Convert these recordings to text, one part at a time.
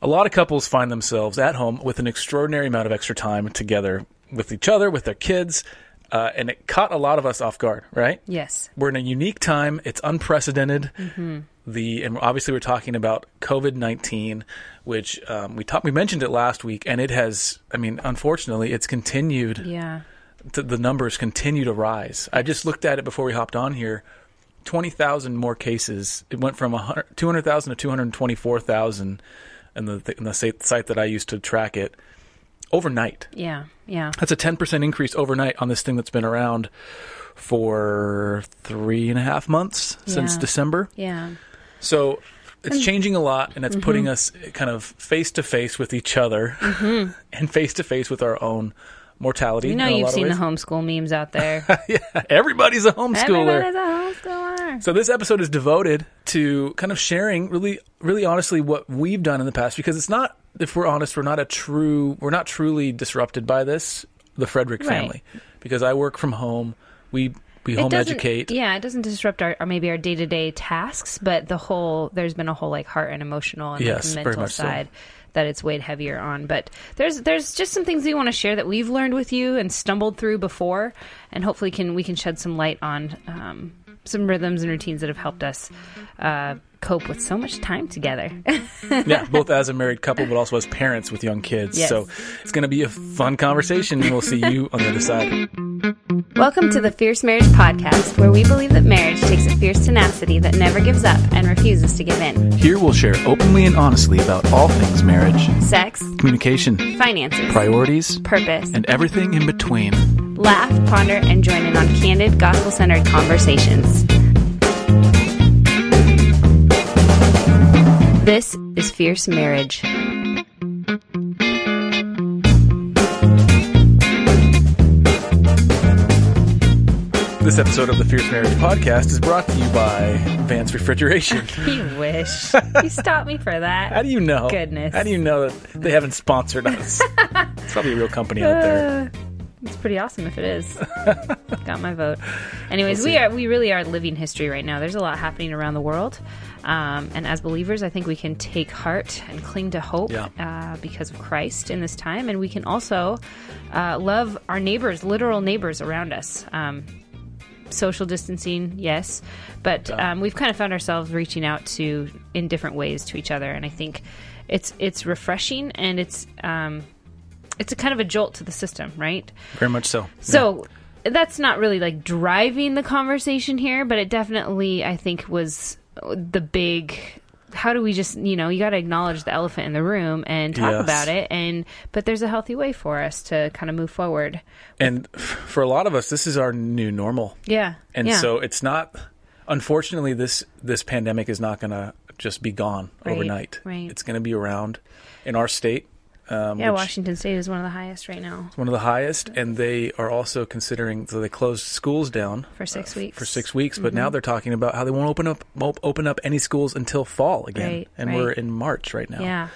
A lot of couples find themselves at home with an extraordinary amount of extra time together with each other, with their kids, uh, and it caught a lot of us off guard, right? Yes. We're in a unique time. It's unprecedented. Mm-hmm. The and obviously we're talking about COVID nineteen, which um, we talked we mentioned it last week, and it has. I mean, unfortunately, it's continued. Yeah. To, the numbers continue to rise. I just looked at it before we hopped on here. Twenty thousand more cases. It went from 200,000 to two hundred twenty-four thousand, in the in the site that I used to track it overnight. Yeah. Yeah. That's a 10% increase overnight on this thing that's been around for three and a half months since December. Yeah. So it's changing a lot and it's Mm-hmm. putting us kind of face to face with each other and face to face with our own mortality. You know you've seen the homeschool memes out there. yeah, everybody's a homeschooler. Everybody's a homeschooler. So this episode is devoted to kind of sharing really really honestly what we've done in the past because it's not if we're honest we're not a true we're not truly disrupted by this the Frederick Right. family because I work from home we we home educate Yeah, it doesn't disrupt our, or maybe our day to day tasks, but the whole there's been a whole like heart and emotional and Yes, like, mental side. so. That it's weighed heavier on. But there's there's just some things we want to share that we've learned with you and stumbled through before, and hopefully can we can shed some light on um, some rhythms and routines that have helped us uh, cope with so much time together. yeah both as a married couple but also as parents with young kids. Yes. so it's going to be a fun conversation and we'll see you on the other side. Welcome to the Fierce Marriage Podcast, where we believe that marriage takes a fierce tenacity that never gives up and refuses to give in. here we'll share openly and honestly about all things marriage. Sex, communication. Finances, priorities. Purpose, and everything in between laugh, ponder, and join in on candid, gospel centered conversations. This is Fierce Marriage. this episode of the Fierce Marriage Podcast is brought to you by Vance Refrigeration You wish. You stopped me for that. How do you know? Goodness. How do you know that they haven't sponsored us? it's probably a real company out there. Uh, It's pretty awesome if it is. Got my vote. Anyways, We'll we are we really are living history right now. There's a lot happening around the world, um, and as believers, I think we can take heart and cling to hope Yeah. uh, because of Christ in this time, and we can also uh, love our neighbors, literal neighbors around us. Um, social distancing, yes, but um, we've kind of found ourselves reaching out to in different ways to each other, and I think it's it's refreshing and it's um, it's a kind of a jolt to the system, right? Very much so. So that's not really like driving the conversation here, but it definitely I think was the big how do we just you know you got to acknowledge the elephant in the room and talk Yes. about it and but there's a healthy way for us to kind of move forward And for a lot of us, this is our new normal. yeah And yeah. so it's not. Unfortunately, this this pandemic is not going to just be gone Right, overnight. right. It's going to be around in our state. Um, yeah washington state is one of the highest right now is one of the highest, and they are also considering. So they closed schools down for six weeks Uh, for six weeks, but Mm-hmm. now they're talking about how they won't open up op- open up any schools until fall again, Right, and right. we're in March right now. yeah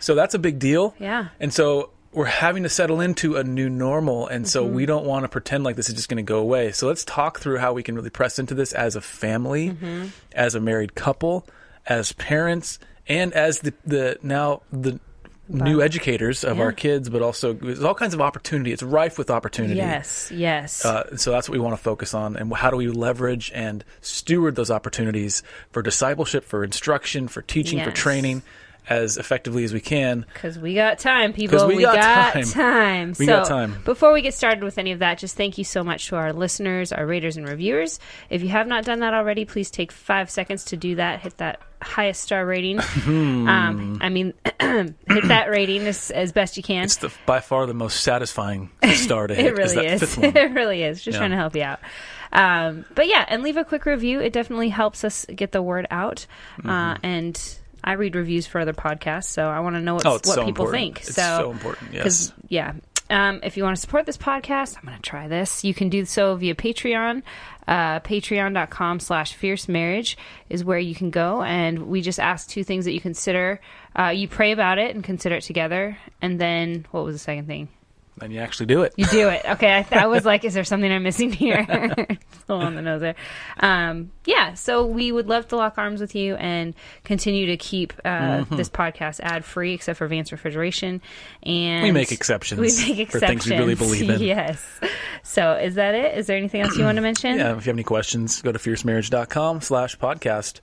So that's a big deal. yeah And so we're having to settle into a new normal. And so Mm-hmm. we don't want to pretend like this is just going to go away. So let's talk through how we can really press into this as a family, Mm-hmm. as a married couple, as parents, and as the, the now the new educators of Yeah. our kids, but also there's all kinds of opportunity. It's rife with opportunity. yes yes Uh, so that's what we want to focus on, and how do we leverage and steward those opportunities for discipleship, for instruction, for teaching, for training, as effectively as we can. Because we got time, people. we got time. time. We so, got time. Before we get started with any of that, just thank you so much to our listeners, our raters, and reviewers. If you have not done that already, please take five seconds to do that. Hit that highest star rating. Um, I mean, hit that rating as, as best you can. It's the by far the most satisfying star to hit. It is really is. one. it really is. Just Yeah. trying to help you out. Um, but yeah, and leave a quick review. It definitely helps us get the word out. Mm-hmm. Uh, and I read reviews for other podcasts, so I want to know Oh, it's what so people important. think. It's so, so important, yes. Yeah, um, if you want to support this podcast, I'm going to try this. You can do so via Patreon. Uh, Patreon.com slash fierce marriage is where you can go. And we just ask two things that you consider. Uh, you pray about it and consider it together. And then, what was the second thing? Then you actually do it. You do it. Okay. I, I was like, is there something I'm missing here? Still on the nose there. Um, yeah. So we would love to lock arms with you and continue to keep uh, Mm-hmm. this podcast ad free, except for Vance Refrigeration. And We make exceptions We make exceptions for things we really believe in. yes. So is that it? Is there anything else you want to mention? Yeah, if you have any questions, go to fiercemarriage.com slash podcast.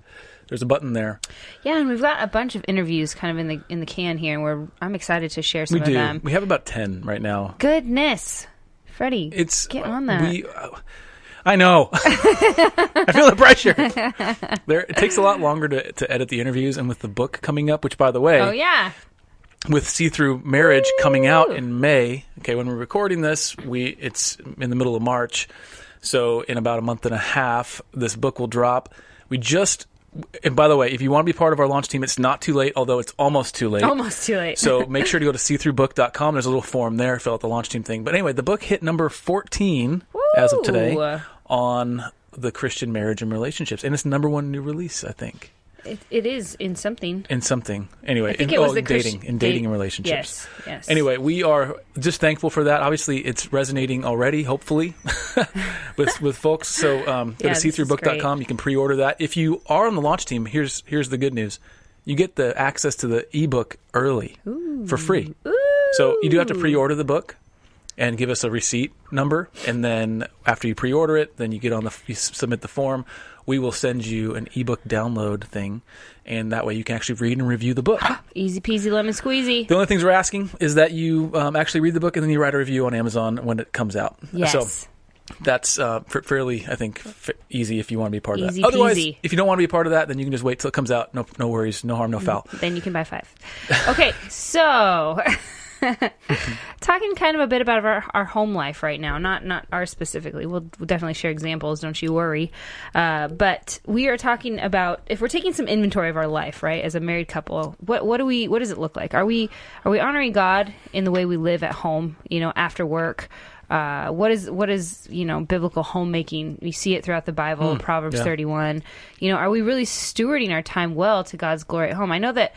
There's a button there. Yeah, and we've got a bunch of interviews kind of in the in the can here, and we're I'm excited to share some We of do. them. We have about 10 right now. Goodness, Freddie, It's get on that. We, uh, I know. I feel the pressure. There, it takes a lot longer to, to edit the interviews, and with the book coming up, which by the way, oh yeah, with See Through Marriage coming out in May. Okay, when we're recording this, we it's in the middle of March, so in about a month and a half, this book will drop. We just, and by the way, if you want to be part of our launch team, it's not too late, although it's almost too late. almost too late. So make sure to go to seethroughbook.com. There's a little form there, fill out the launch team thing. But anyway, the book hit number 14 as of today on the Christian marriage and relationships, and it's number one new release, I think, it, it is in something. in something. Anyway, I think in, it was oh, the dating, in dating and relationships. Yes, yes. Anyway, we are just thankful for that. Obviously, it's resonating already, hopefully, with with folks. So um, go Yeah, to this is seethroughbook.com. You can pre-order that. If you are on the launch team, here's here's the good news: you get the access to the ebook early for free. Ooh. So you do have to pre-order the book and give us a receipt number, and then after you pre-order it, then you get on the you submit the form. We will send you an ebook download thing, and that way you can actually read and review the book. Easy peasy lemon squeezy. The only things we're asking is that you um, actually read the book and then you write a review on Amazon when it comes out. Yes. So that's uh, fa- fairly, I think, f- easy if you want to be part of Easy that. Otherwise, peasy. if you don't want to be part of that, then you can just wait till it comes out. No, no worries, no harm, no foul. then you can buy five. Okay, so talking kind of a bit about our, our home life right now, not not ours specifically. We'll, we'll definitely share examples. Don't you worry. Uh, but we are talking about if we're taking some inventory of our life, right, as a married couple. What what do we what does it look like? Are we are we honoring God in the way we live at home? You know, after work. Uh, what is what is you know biblical homemaking? We see it throughout the Bible, Proverbs yeah. thirty one. You know, are we really stewarding our time well to God's glory at home? I know that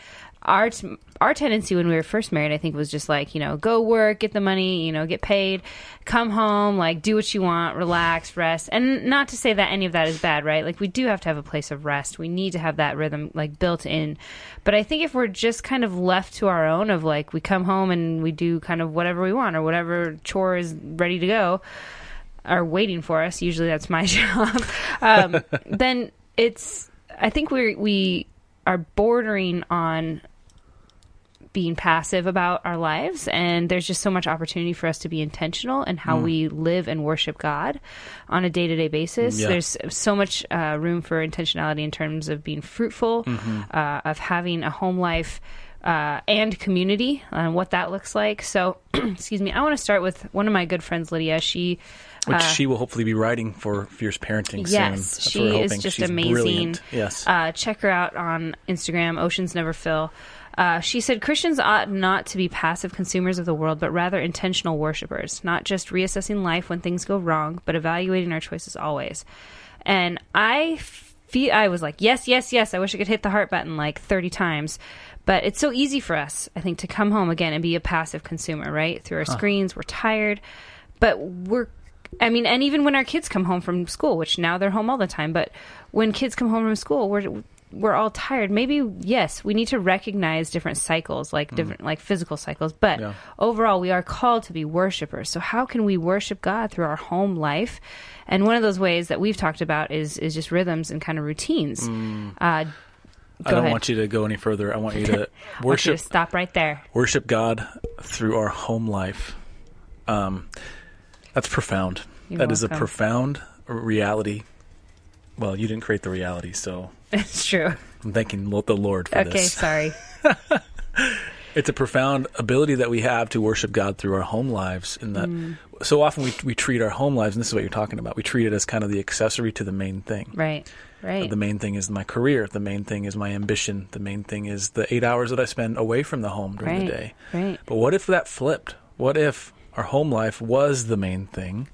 our t- our tendency when we were first married, I think, was just like you know, go work, get the money, you know, get paid, come home, like do what you want, relax, rest. And not to say that any of that is bad, right? Like we do have to have a place of rest. We need to have that rhythm like built in. But I think if we're just kind of left to our own, of like we come home and we do kind of whatever we want or whatever chore is ready to go, are waiting for us. Usually that's my job. Um, then it's. I think we we are bordering on being passive about our lives and there's just so much opportunity for us to be intentional in Mm. how we live and worship god on a day-to-day basis Yeah. there's so much uh, room for intentionality in terms of being fruitful Mm-hmm. uh, of having a home life uh, and community and what that looks like so excuse me i want to start with one of my good friends lydia she Which she will hopefully be writing for Fierce Parenting soon. Uh, Yes, That's she is just She's amazing. Brilliant. Yes. Uh, check her out on Instagram, Oceans Never Fill. Uh, she said Christians ought not to be passive consumers of the world, but rather intentional worshipers, not just reassessing life when things go wrong, but evaluating our choices always. And I feel I was like, yes, yes, yes. I wish I could hit the heart button like 30 times. But it's so easy for us, I think, to come home again and be a passive consumer, right? Through our screens, we're tired, but we're I mean, and even when our kids come home from school, which now they're home all the time, but when kids come home from school, we're we're all tired. Maybe yes, we need to recognize different cycles, like different like physical cycles, but Yeah. overall we are called to be worshipers. So how can we worship God through our home life? And one of those ways that we've talked about is is just rhythms and kind of routines. Uh, I don't ahead. want you to go any further. I want you to want you to worship stop right there. worship God through our home life. Um, that's profound. You're That is a profound reality. Well, you didn't create the reality, so it's true. I'm thanking the Lord for Okay, this. sorry. It's a profound ability that we have to worship God through our home lives. In that, Mm. so often we we treat our home lives, and this is what you're talking about. We treat it as kind of the accessory to the main thing. Right. Right. The main thing is my career. The main thing is my ambition. The main thing is the eight hours that I spend away from the home during right. the day. Right. But what if that flipped? What if our home life was the main thing,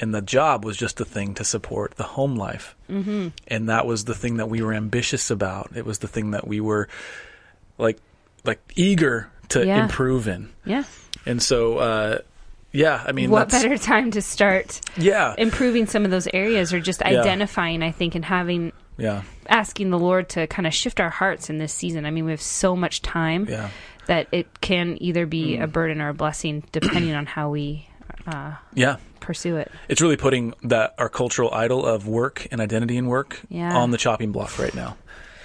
and the job was just a thing to support the home life? Mm-hmm. And that was the thing that we were ambitious about. It was the thing that we were like, like eager to Yeah. improve in. Yeah. And so, uh, yeah, I mean, what better time to start yeah, improving some of those areas or just identifying, I think, and having yeah, asking the Lord to kind of shift our hearts in this season. I mean, we have so much time yeah, that it can either be Mm. a burden or a blessing depending on how we uh, yeah. pursue it. It's really putting that our cultural idol of work and identity in work Yeah. on the chopping block right now,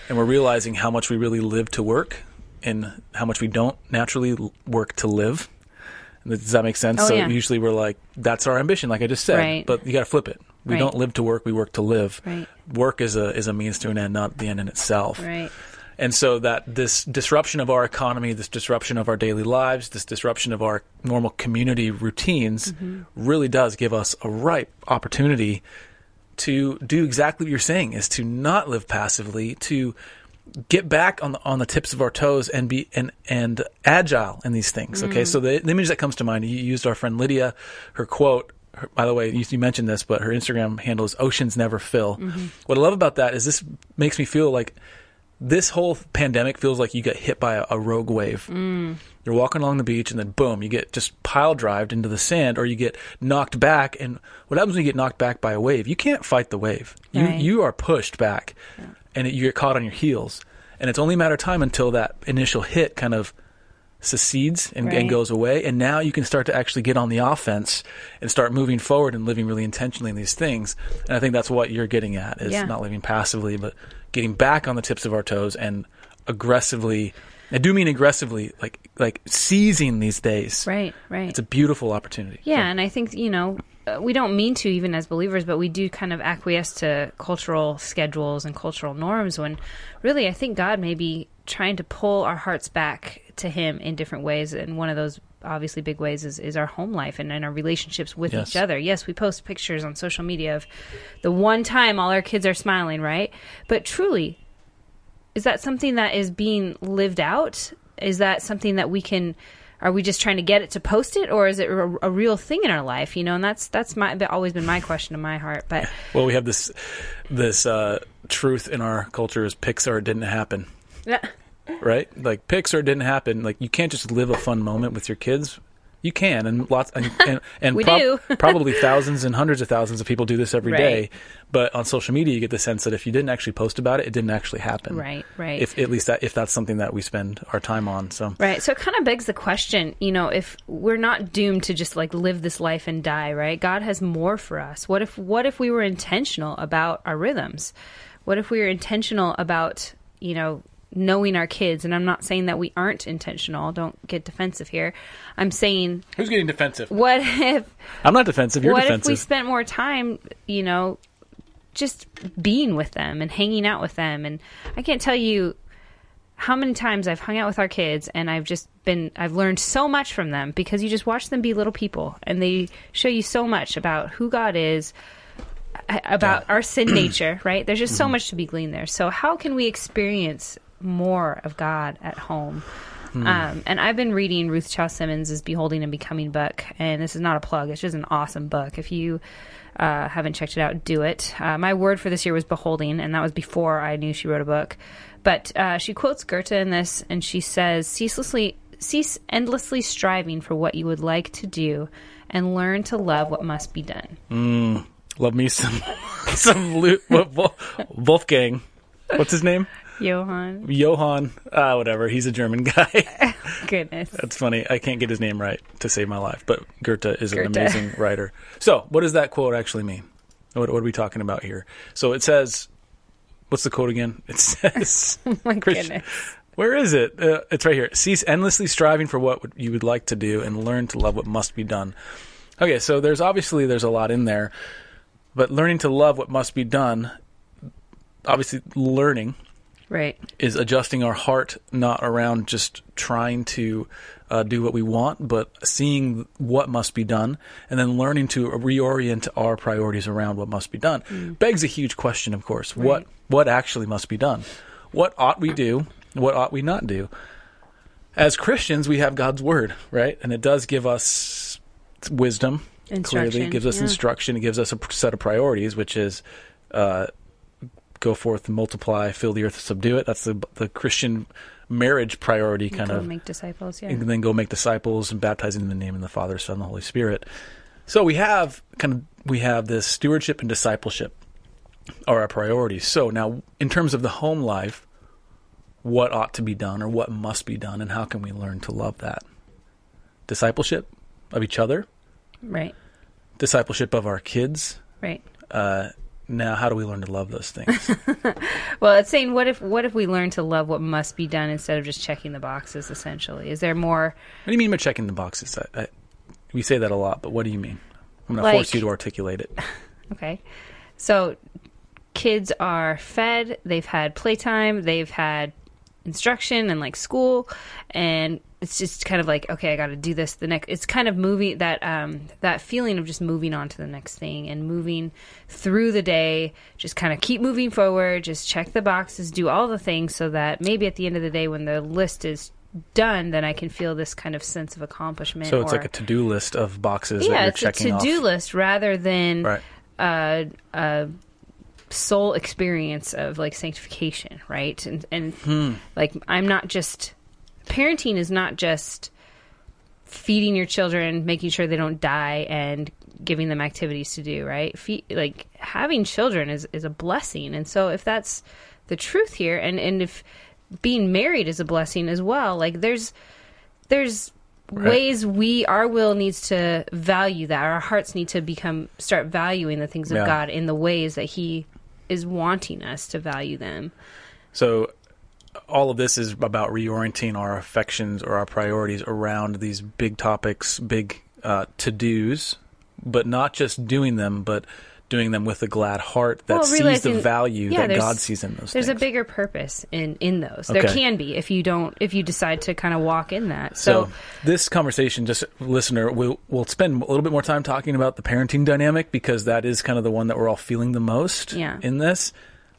and we're realizing how much we really live to work and how much we don't naturally work to live. Does that make sense? Oh, so yeah. usually we're like, that's our ambition, like I just said. Right. But you got to flip it. We Right. don't live to work; we work to live. Right. Work is a is a means to an end, not the end in itself. Right. And so that this disruption of our economy, this disruption of our daily lives, this disruption of our normal community routines mm-hmm. really does give us a ripe opportunity to do exactly what you're saying is to not live passively, to get back on the on the tips of our toes and be and and agile in these things. Okay, mm. so the, the image that comes to mind, you used our friend Lydia, her quote. Her, by the way, you, you mentioned this, but her Instagram handle is "Oceans Never Fill." Mm-hmm. What I love about that is this makes me feel like this whole pandemic feels like you get hit by a, a rogue wave. Mm. You're walking along the beach, and then boom, you get just pile drived into the sand, or you get knocked back. And what happens when you get knocked back by a wave? You can't fight the wave. You Right. you are pushed back, and it, you get caught on your heels. And it's only a matter of time until that initial hit kind of secedes and, and goes away. And now you can start to actually get on the offense and start moving forward and living really intentionally in these things. And I think that's what you're getting at is Yeah. not living passively, but getting back on the tips of our toes and aggressively. I do mean aggressively, like like seizing these days. Right. Right. It's a beautiful opportunity. Yeah, and I think you know uh, we don't mean to even as believers, but we do kind of acquiesce to cultural schedules and cultural norms when really I think God may be trying to pull our hearts back to Him in different ways, and one of those obviously big ways is, is our home life and, and our relationships with Yes. each other. Yes, we post pictures on social media of the one time all our kids are smiling, right? But truly, is that something that is being lived out? Is that something that we can? Are we just trying to get it to post it, or is it a, a real thing in our life? You know, and that's that's my always been my question in my heart. But Well, we have this this uh, truth in our culture is Pixar didn't happen. Right? Like Pixar didn't happen. Like you can't just live a fun moment with your kids. You can, and lots, and and, and probably thousands and hundreds of thousands of people do this every day. Right. But on social media, you get the sense that if you didn't actually post about it, it didn't actually happen. Right, right. If at least that if that's something that we spend our time on. So Right. So it kind of begs the question, you know, if we're not doomed to just like live this life and die, right? God has more for us. What if what if we were intentional about our rhythms? What if we were intentional about, you know, knowing our kids? And I'm not saying that we aren't intentional. Don't get defensive here. I'm saying who's getting defensive? what if I'm not defensive. You're what defensive. if we spent more time, you know, just being with them and hanging out with them? And I can't tell you how many times I've hung out with our kids and I've just been, I've learned so much from them because you just watch them be little people and they show you so much about who God is, a- about our sin nature, right? There's just so mm-hmm. much to be gleaned there. So, how can we experience more of God at home? Um, and I've been reading Ruth Chou Simons' Beholding and Becoming book, and this is not a plug. It's just an awesome book. If you uh, haven't checked it out, do it. Uh, my word for this year was beholding, and that was before I knew she wrote a book. But uh, she quotes Goethe in this, and she says, "Ceaselessly, cease endlessly striving for what you would like to do, and learn to love what must be done." Love me some some Lu- Wo- Wo- Wolfgang. What's his name? Johann, Johann. Ah, whatever. He's a German guy. goodness, That's funny. I can't get his name right to save my life, but Goethe is an amazing writer. So, what does that quote actually mean? What, what are we talking about here? So it says, what's the quote again? It says, my Christian- goodness. where is it? Uh, it's right here. Cease endlessly striving for what you would like to do and learn to love what must be done. Okay, so there's obviously there's a lot in there, but learning to love what must be done, obviously learning Right, is adjusting our heart not around just trying to uh, do what we want, but seeing what must be done, and then learning to reorient our priorities around what must be done. Begs a huge question, of course. What what actually must be done? What ought we do? What ought we not do? As Christians, we have God's word, right? And it does give us wisdom. Clearly, it gives us yeah. instruction. It gives us a set of priorities, which is uh, go forth and multiply, fill the earth, subdue it. That's the the Christian marriage priority kind Go of make disciples. Yeah. and then go make disciples and baptizing in the name of the Father, Son, and the Holy Spirit. So we have kind of we have this stewardship and discipleship are our priorities. So now, in terms of the home life, what ought to be done or what must be done, and how can we learn to love that? Discipleship of each other, Right. discipleship of our kids. Right. Uh, now, how do we learn to love those things? Well, it's saying what if what if we learn to love what must be done instead of just checking the boxes? Essentially, is there more? what do you mean by checking the boxes? I, I, we say that a lot, but what do you mean? I'm going to force you to articulate it. Okay, so kids are fed. They've had playtime. They've had instruction and like school, and it's just kind of like okay, I got to do this. The next, it's kind of moving that um that feeling of just moving on to the next thing and moving through the day. Just kind of keep moving forward. Just check the boxes, do all the things, so that maybe at the end of the day, when the list is done, then I can feel this kind of sense of accomplishment. So it's or- like a to-do list of boxes that yeah, you're it's a checking to-do off. list rather than Right. a, a soul experience of like sanctification, right? And and Hmm. like I'm not just parenting is not just feeding your children, making sure they don't die, and giving them activities to do, right? Fe- like having children is is a blessing, and so if that's the truth here, and and if being married is a blessing as well, like there's there's Right. ways we our will needs to value that our hearts need to become start valuing the things of Yeah. god in the ways that he is wanting us to value them So all of this is about reorienting our affections or our priorities around these big topics, big uh, to dos, but not just doing them, but doing them with a glad heart that Well, sees the value yeah, that God sees in those there's things. a bigger purpose in in those there Okay. can be if you don't if you decide to kind of walk in that so, so, this conversation, just listener, we'll, we'll spend a little bit more time talking about the parenting dynamic because that is kind of the one that we're all feeling the most Yeah. in this.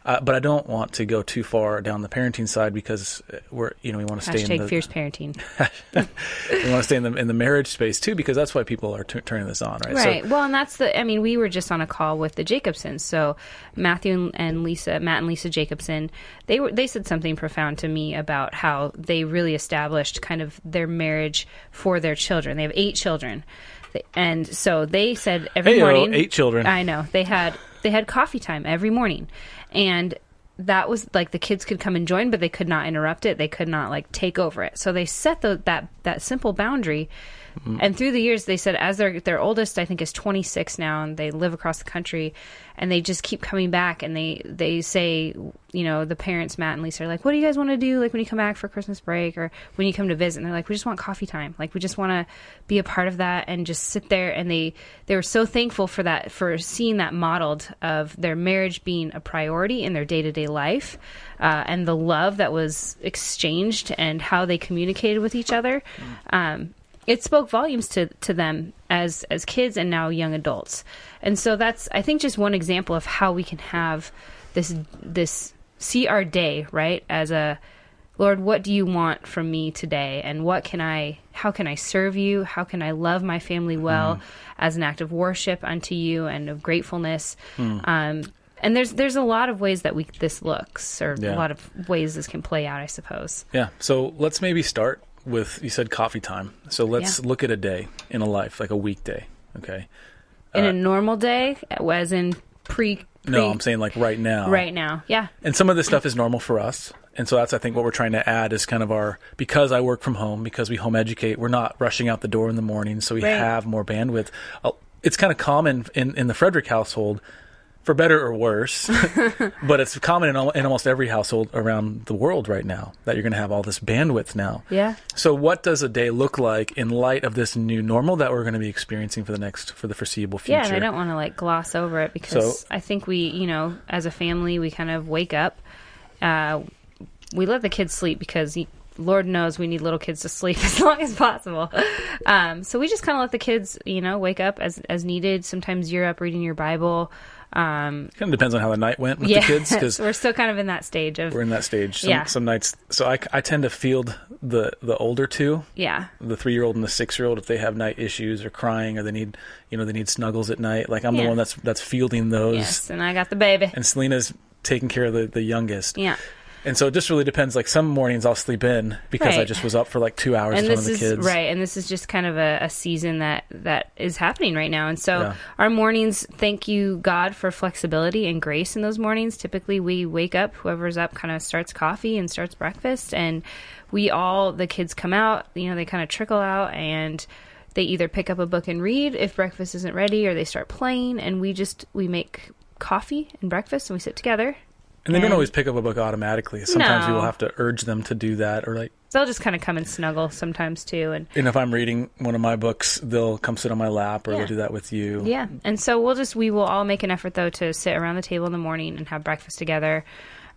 Uh, but I don't want to go too far down the parenting side because we're, you know, we want to stay in the fierce parenting we want to stay in the in the marriage space too because that's why people are t- turning this on, right? Right. So, well, and that's the. I mean, we were just on a call with the Jacobsons. So Matthew and Lisa, Matt and Lisa Jacobson, they were they said something profound to me about how they really established kind of their marriage for their children. They have eight children, and so they said every Heyo, morning. eight children. I know they had they had coffee time every morning, and that was like the kids could come and join, but they could not interrupt it. They could not like take over it. So they set the, that that simple boundary. And through the years, they said as their their oldest, I think, is 26 now, and they live across the country, and they just keep coming back. And they they say, you know, the parents, Matt and Lisa, are like, "What do you guys want to do? Like when you come back for Christmas break, or when you come to visit?" And they're like, "We just want coffee time. Like we just want to be a part of that and just sit there." And they they were so thankful for that for seeing that modeled of their marriage being a priority in their day to day life, uh, and the love that was exchanged and how they communicated with each other. Um, it spoke volumes to to them as as kids and now young adults. And so that's I think just one example of how we can have this this see our day, right? As a Lord, what do you want from me today? And what can I how can I serve you? How can I love my family well as an act of worship unto you and of gratefulness? Um and there's there's a lot of ways that we this looks, or Yeah. a lot of ways this can play out, I suppose. yeah. So let's maybe start with you said coffee time. So let's Yeah. look at a day in a life, like a weekday. Okay. In a normal day, as in pre, pre No, I'm saying like right now. right now, yeah, And some of this stuff is normal for us. And so that's, I think, what we're trying to add is kind of our, because I work from home, because we home educate, we're not rushing out the door in the morning, so we Right. have more bandwidth. Uh, It's kind of common in, in the Frederick household, for better or worse, but it's common in, in almost every household around the world right now that you're going to have all this bandwidth now. yeah. So, what does a day look like in light of this new normal that we're going to be experiencing for the next, for the foreseeable future? Yeah, and I don't want to like gloss over it because So- I think we, you know, as a family, we kind of wake up. Uh, we let the kids sleep because he, Lord knows we need little kids to sleep as long as possible. Um, so we just kind of let the kids, you know, wake up as as needed. Sometimes you're up reading your Bible. Um, Kind of depends on how the night went with yeah, the kids because we're still kind of in that stage of we're in that stage. Some, Yeah. some nights, so I, I tend to field the the older two, yeah, the three year old and the six year old, if they have night issues or crying or they need, you know, they need snuggles at night. Like I'm the one that's that's fielding those, yes, and I got the baby. and Selena's taking care of the, the youngest. Yeah. And so it just really depends. Like some mornings I'll sleep in because I just was up for like two hours and with this the is kids. right and this is just kind of a, a season that that is happening right now and so Yeah. our mornings thank you god for flexibility and grace in those mornings typically we wake up whoever's up kind of starts coffee and starts breakfast and we all the kids come out you know they kind of trickle out and they either pick up a book and read if breakfast isn't ready or they start playing and we just we make coffee and breakfast and we sit together And they don't always pick up a book automatically. Sometimes we No. will have to urge them to do that, or like, they'll just kind of come and snuggle sometimes too and and if I'm reading one of my books, they'll come sit on my lap, or Yeah. they'll do that with you. Yeah. And so we'll just, we will all make an effort though to sit around the table in the morning and have breakfast together.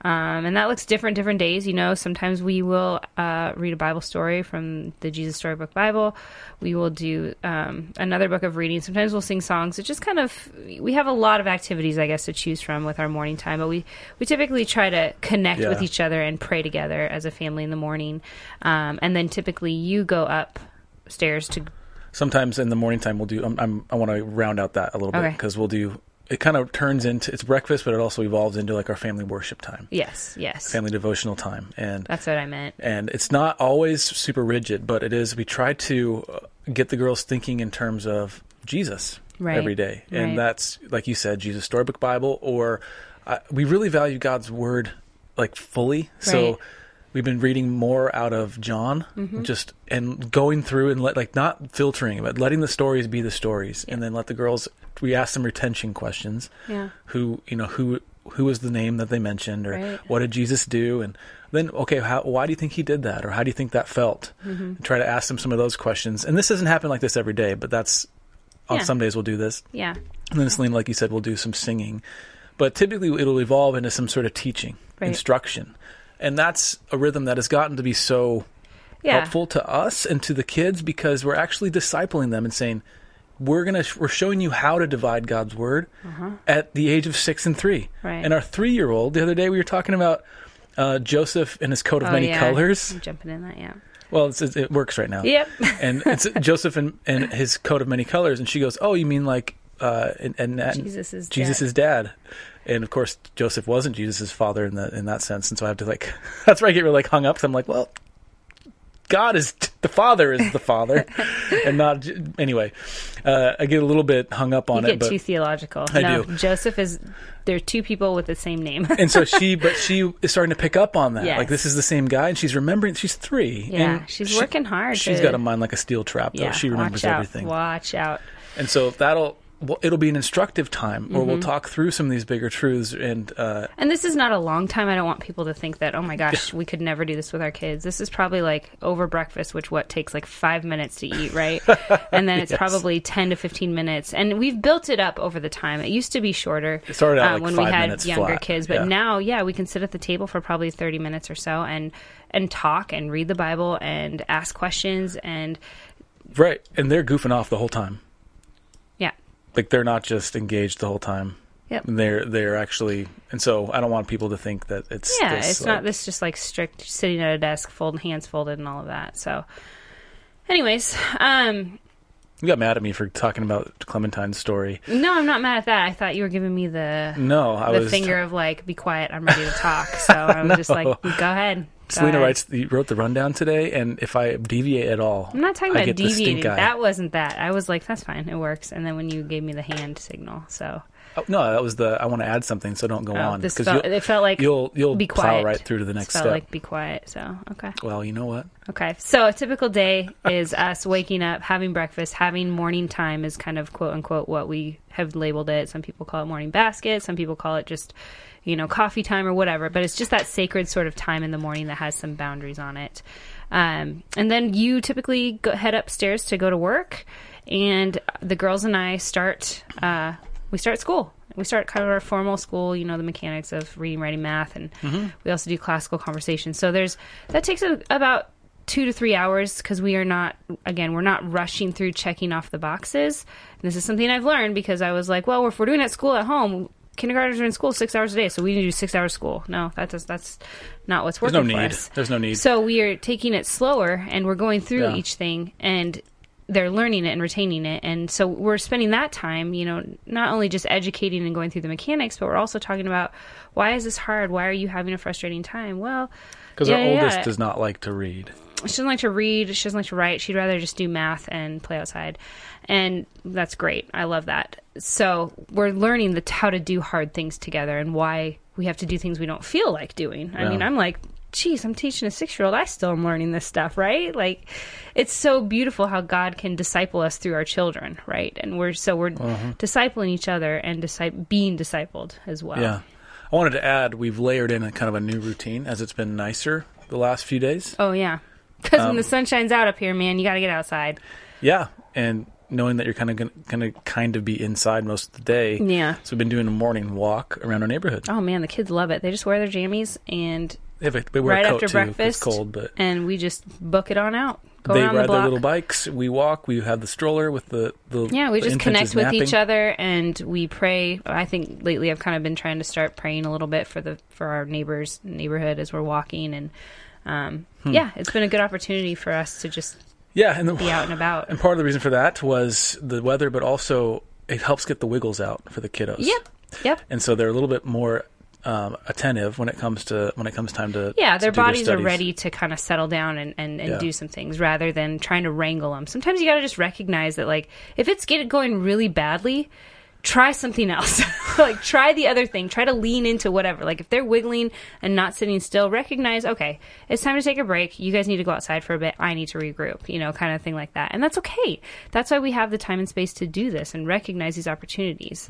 Um, and that looks different different days. You know, sometimes we will uh, read a Bible story from the Jesus Storybook Bible. We will do um, another book of reading. Sometimes we'll sing songs. It just kind of we have a lot of activities, I guess, to choose from with our morning time. But we we typically try to connect Yeah. with each other and pray together as a family in the morning. Um, and then typically you go upstairs to Sometimes in the morning time we'll do. I'm I want to round out that a little bit because we'll do. It kind of turns into it's breakfast, but it also evolves into like our family worship time, yes, yes, family devotional time, and that's what I meant. and it's not always super rigid, but it is. We try to uh, get the girls thinking in terms of Jesus Right. every day, Right. and that's like you said, Jesus Storybook Bible, or uh, we really value God's Word like fully. Right. So we've been reading more out of John, just and going through and let like not filtering, but letting the stories be the stories, and then let the girls. We ask them retention questions Yeah. who you know who who was the name that they mentioned or Right. what did jesus do and then okay how, why do you think he did that or how do you think that felt Mm-hmm. and try to ask them some of those questions and this doesn't happen like this every day but that's on some days we'll do this Yeah. and then Selena, like you said we'll do some singing but typically it'll evolve into some sort of teaching Right. instruction and that's a rhythm that has gotten to be so Yeah. helpful to us and to the kids because we're actually discipling them and saying we're gonna we're showing you how to divide God's word at the age of six and three. Uh-huh. Right. And our three year old the other day we were talking about uh, Joseph and his coat of Oh, many yeah. colors. I'm jumping in that, yeah. Well, it's, it, works right now. Yep. and it's Joseph and, and his coat of many colors, and she goes, "Oh, you mean like uh, and, and, and Jesus' dad. Jesus' dad?" And of course, Joseph wasn't Jesus' father in that in that sense, and so I have to like that's where I get really like hung up. 'cause I'm like, well, God is the Father is the Father, and not anyway. Uh, I get a little bit hung up on You it, get but too theological. I no, do. Joseph is. There are two people with the same name. and so she, but she is starting to pick up on that. Yes. Like this is the same guy, and she's remembering. She's three. Yeah, and she's she- working hard She's to- got a mind like a steel trap, though. yeah, she remembers watch out, everything. Watch out. And so that'll well, it'll be an instructive time, where Mm-hmm. we'll talk through some of these bigger truths. And uh, And this is not a long time. I don't want people to think that, oh my gosh, we could never do this with our kids. This is probably like over breakfast, which what takes like five minutes to eat, right? and then it's Yes. probably 10 to 15 minutes. And we've built it up over the time. It used to be shorter It started out like when we had younger flat, kids. But yeah. now, yeah, we can sit at the table for probably 30 minutes or so and, and talk and read the Bible and ask questions. And right, and they're goofing off the whole time. Like they're not just engaged the whole time. Yep. They're they're actually, and so I don't want people to think that it's yeah, this, it's like- not this just like strict sitting at a desk, folding hands folded, and all of that. So, anyways, um, You got mad at me for talking about Clementine's story. no, I'm not mad at that. I thought you were giving me the No, I the was. finger of like, be quiet, I'm ready to talk. So I was just like, go ahead. Selena writes. You wrote the rundown today, and if I deviate at all, I'm not talking I about get the stink deviating. That wasn't that. I was like, that's fine, it works. And then when you gave me the hand signal, so Oh, no, that was the. I want to add something, so don't go oh, on because it felt like you'll you'll be plow quiet. right through to the This next felt step. like be quiet. So okay. well, you know what? Okay. So a typical day is us waking up, having breakfast, having morning time is kind of quote unquote what we have labeled it. Some people call it morning basket, some people call it just, you know, coffee time or whatever, but it's just that sacred sort of time in the morning that has some boundaries on it. Um, and then you typically go, head upstairs to go to work, and the girls and I start uh, we start school. We start kind of our formal school, you know, the mechanics of reading, writing, math, and we also do classical conversation. So there's that takes a, about two to three hours because we are not again we're not rushing through checking off the boxes. And this is something I've learned because I was like, well, if we're doing it at school at home, kindergartners are in school six hours a day, so we need to do six hours school. No, that does that's not what's working There's no for need. us. There's no need. So we are taking it slower and we're going through Yeah. each thing and they're learning it and retaining it. And so we're spending that time, you know, not only just educating and going through the mechanics, but we're also talking about why is this hard? Why are you having a frustrating time? Well, Because our yeah, oldest yeah. does not like to read. She doesn't like to read. She doesn't like to write. She'd rather just do math and play outside, and that's great. I love that. So we're learning the how to do hard things together and why we have to do things we don't feel like doing. I Yeah. mean, I'm like, geez, I'm teaching a six year old. I still am learning this stuff, right? Like, it's so beautiful how God can disciple us through our children, right? And we're so we're Uh-huh. discipling each other and disci- being discipled as well. Yeah. I wanted to add we've layered in a kind of a new routine as it's been nicer the last few days. Oh yeah. Because Um, when the sun shines out up here, man, you got to get outside. Yeah, and knowing that you're kind of gonna, gonna kind of be inside most of the day. Yeah. So we've been doing a morning walk around our neighborhood. Oh man, the kids love it. They just wear their jammies and a, right after too. breakfast, It's cold, but and we just book it on out. Go they around ride the block. their little bikes. We walk. We have the stroller with the the yeah, we the just connect with napping. each other and we pray. I think lately I've kind of been trying to start praying a little bit for the for our neighbors neighborhood as we're walking and um, Hmm. yeah, it's been a good opportunity for us to just Yeah, and the, be out and about. and part of the reason for that was the weather, but also it helps get the wiggles out for the kiddos. Yep. Yep. and so they're a little bit more um, attentive when it comes to when it comes time to Yeah, to their do bodies are ready to kind of settle down and, and, and Yeah. do some things rather than trying to wrangle them. Sometimes you got to just recognize that, like, if it's get going really badly, try something else. like, try the other thing. Try to lean into whatever. Like, if they're wiggling and not sitting still, recognize, okay, it's time to take a break. You guys need to go outside for a bit. I need to regroup, you know, kind of thing like that. And that's okay. That's why we have the time and space to do this and recognize these opportunities.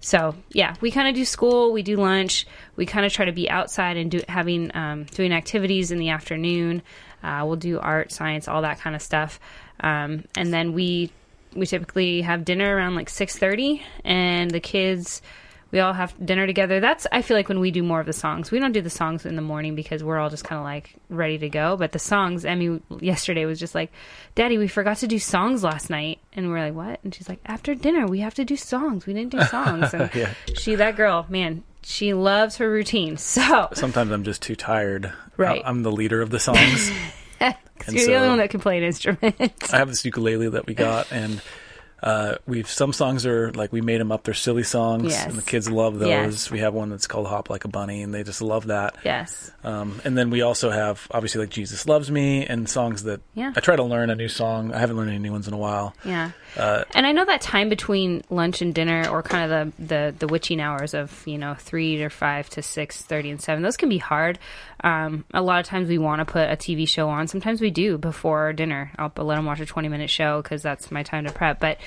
So yeah, we kind of do school, we do lunch, we kind of try to be outside and do having um, doing activities in the afternoon. Uh, we'll do art, science, all that kind of stuff, um, and then we we typically have dinner around like six thirty, and the kids. We all have dinner together. That's I feel like when we do more of the songs. We don't do the songs in the morning because we're all just kind of like ready to go. But the songs, Emmy yesterday was just like, "Daddy, we forgot to do songs last night," and we're like, "What?" And she's like, "After dinner, we have to do songs. We didn't do songs." And Yeah. she, that girl, man, she loves her routine. So Sometimes I'm just too tired. Right. I'm the leader of the songs. 'cause you're the only one that can play an instrument. I have this ukulele that we got, and uh, we've some songs are like we made them up. They're silly songs, Yes. and the kids love those. Yes. We have one that's called "Hop Like a Bunny," and they just love that. yes. Um, and then we also have obviously like "Jesus Loves Me" and songs that Yeah. I try to learn a new song. I haven't learned any new ones in a while. Yeah. Uh, and I know that time between lunch and dinner, or kind of the, the, the witching hours of you know three to five to six thirty and seven, those can be hard. Um, a lot of times we want to put a TV show on. Sometimes we do before dinner. I'll let them watch a twenty minute show because that's my time to prep. But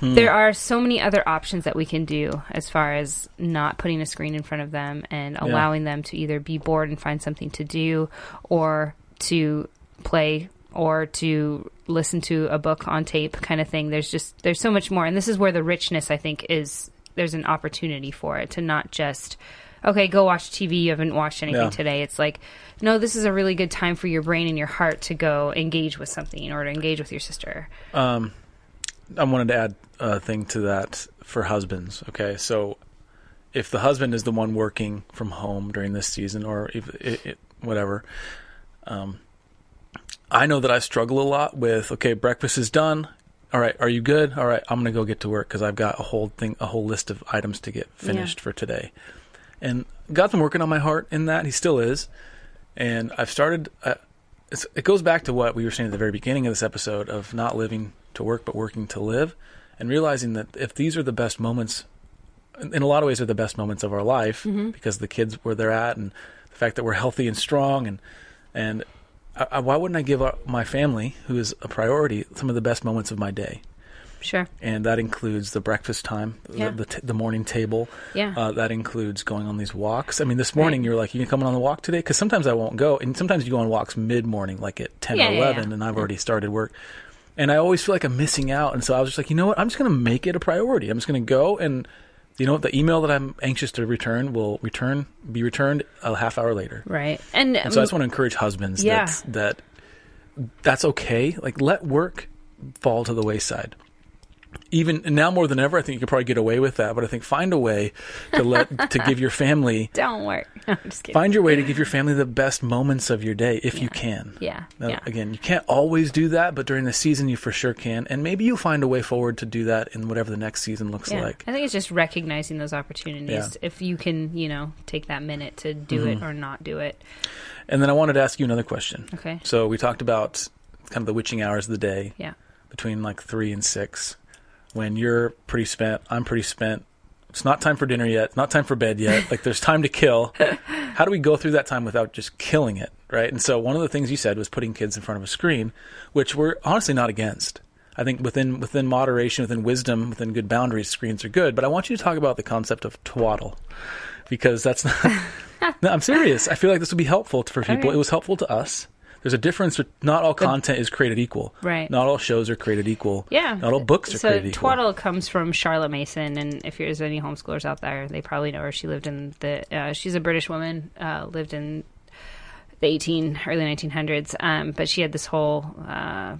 there are so many other options that we can do as far as not putting a screen in front of them and allowing them to either be bored and find something to do, or to play or to listen to a book on tape kind of thing there's just there's so much more and this is where the richness i think is there's an opportunity for it to not just okay go watch tv you haven't watched anything Yeah. today it's like no this is a really good time for your brain and your heart to go engage with something or to engage with your sister I wanted to add a thing to that for husbands. Okay, so if the husband is the one working from home during this season, or if it, it, whatever, um, I know that I struggle a lot with. Okay, breakfast is done. All right, are you good? All right, I'm gonna go get to work because I've got a whole thing, a whole list of items to get finished for today. And God's been working on my heart in that. He still is. And I've started. Uh, it's, it goes back to what we were saying at the very beginning of this episode of not living to work but working to live, and realizing that if these are the best moments, in a lot of ways, are the best moments of our life because the kids where they're at and the fact that we're healthy and strong and and I, I, why wouldn't I give up my family, who is a priority, some of the best moments of my day? Sure and that includes the breakfast time, Yeah. the, the, t- the morning table. Yeah. Uh, that includes going on these walks. I mean, this morning Right. you're like, you can come on the walk today? Because sometimes I won't go. And sometimes you go on walks mid morning, like at 10 Yeah, or 11, yeah. and I've already started work. And I always feel like I'm missing out. And so I was just like, you know what? I'm just going to make it a priority. I'm just going to go and, you know, the email that I'm anxious to return will return, be returned a half hour later. right and, And so I just want to encourage husbands Yeah. that, that that's okay. Like, let work fall to the wayside. Even now more than ever, I think you could probably get away with that. But I think find a way to let to give your family Don't worry. No, I'm just kidding. find your way to give your family the best moments of your day if you can. Yeah, Now, yeah. Again, you can't always do that, but during the season, you for sure can. And maybe you'll find a way forward to do that in whatever the next season looks Yeah. like. I think it's just recognizing those opportunities. Yeah. Mm-hmm. If you can, you know, take that minute to do it or not do it. And then I wanted to ask you another question. Okay. So we talked about kind of the witching hours of the day Yeah. between like three and six. When you're pretty spent, I'm pretty spent. It's not time for dinner yet. Not time for bed yet. Like there's time to kill. How do we go through that time without just killing it, right? And so one of the things you said was putting kids in front of a screen, which we're honestly not against. I think within within moderation, within wisdom, within good boundaries, screens are good. But I want you to talk about the concept of twaddle because that's not. no, I'm serious. I feel like this would be helpful for people. right. It was helpful to us. There's a difference. But not all content is created equal. Right. Not all shows are created equal. Yeah. Not all books are so created equal. twaddle comes from Charlotte Mason, and if there's any homeschoolers out there, they probably know her. She lived in the. Uh, she's a British woman. Uh, lived in the 18 early 1900s, um, but she had this whole uh,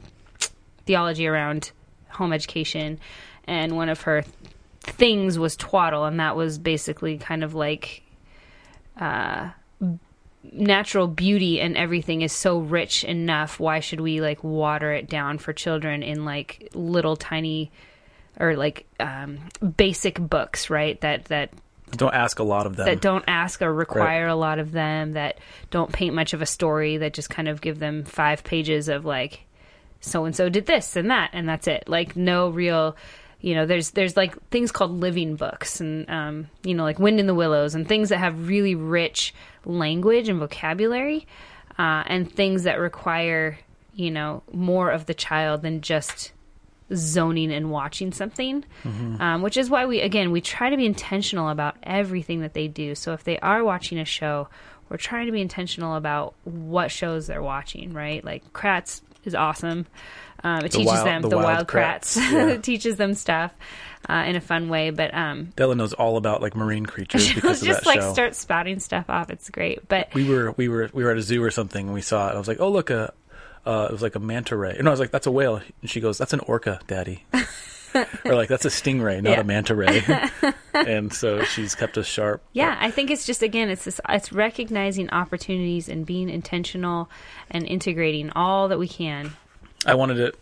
theology around home education, and one of her things was twaddle, and that was basically kind of like natural beauty and everything is so rich enough why should we like water it down for children in like little tiny or like um basic books right? That that Don't ask a lot of them. that don't ask or require a lot of them that don't paint much of a story that just kind of give them five pages of like so and so did this and that and that's it. Like no real you know there's there's like things called living books and um you know like wind in the willows and things that have really rich language and vocabulary uh, and things that require you know more of the child than just zoning and watching something um, which is why we again we try to be intentional about everything that they do. So if they are watching a show we're trying to be intentional about what shows they're watching right? Like Kratts is awesome um, it The teaches wild- them the the, wild Kratts, Kratts, yeah. it teaches them stuff uh, in a fun way but um Della knows all about like marine creatures she'll because of just like show. start spouting stuff off it's great but we were we were we were at a zoo or something and we saw it. I was like, oh look a. Uh, it was like a manta ray. And I was like, "That's a whale." And she goes, "That's an orca, Daddy." or like, "That's a stingray, not Yeah. a manta ray." and so she's kept us sharp. Yeah, I think it's just again, it's this, it's recognizing opportunities and being intentional and integrating all that we can. I wanted to.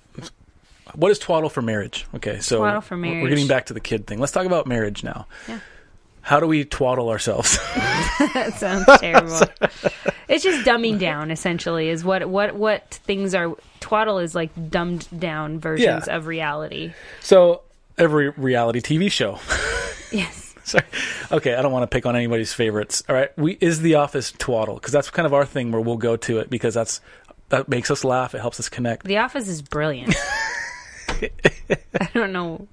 What is twaddle for marriage? Okay, so Twaddle for we're- We're getting back to the kid thing. Let's talk about marriage now. Yeah. How do we twaddle ourselves? That sounds terrible. it's just dumbing down, essentially, is what what what things are. Twaddle is like dumbed down versions Yeah. of reality. so every reality TV show. Yes. Sorry. Okay, I don't want to pick on anybody's favorites. All right, we is the Office twaddle because that's kind of our thing where we'll go to it because that's that makes us laugh. It helps us connect. The Office is brilliant. I don't know.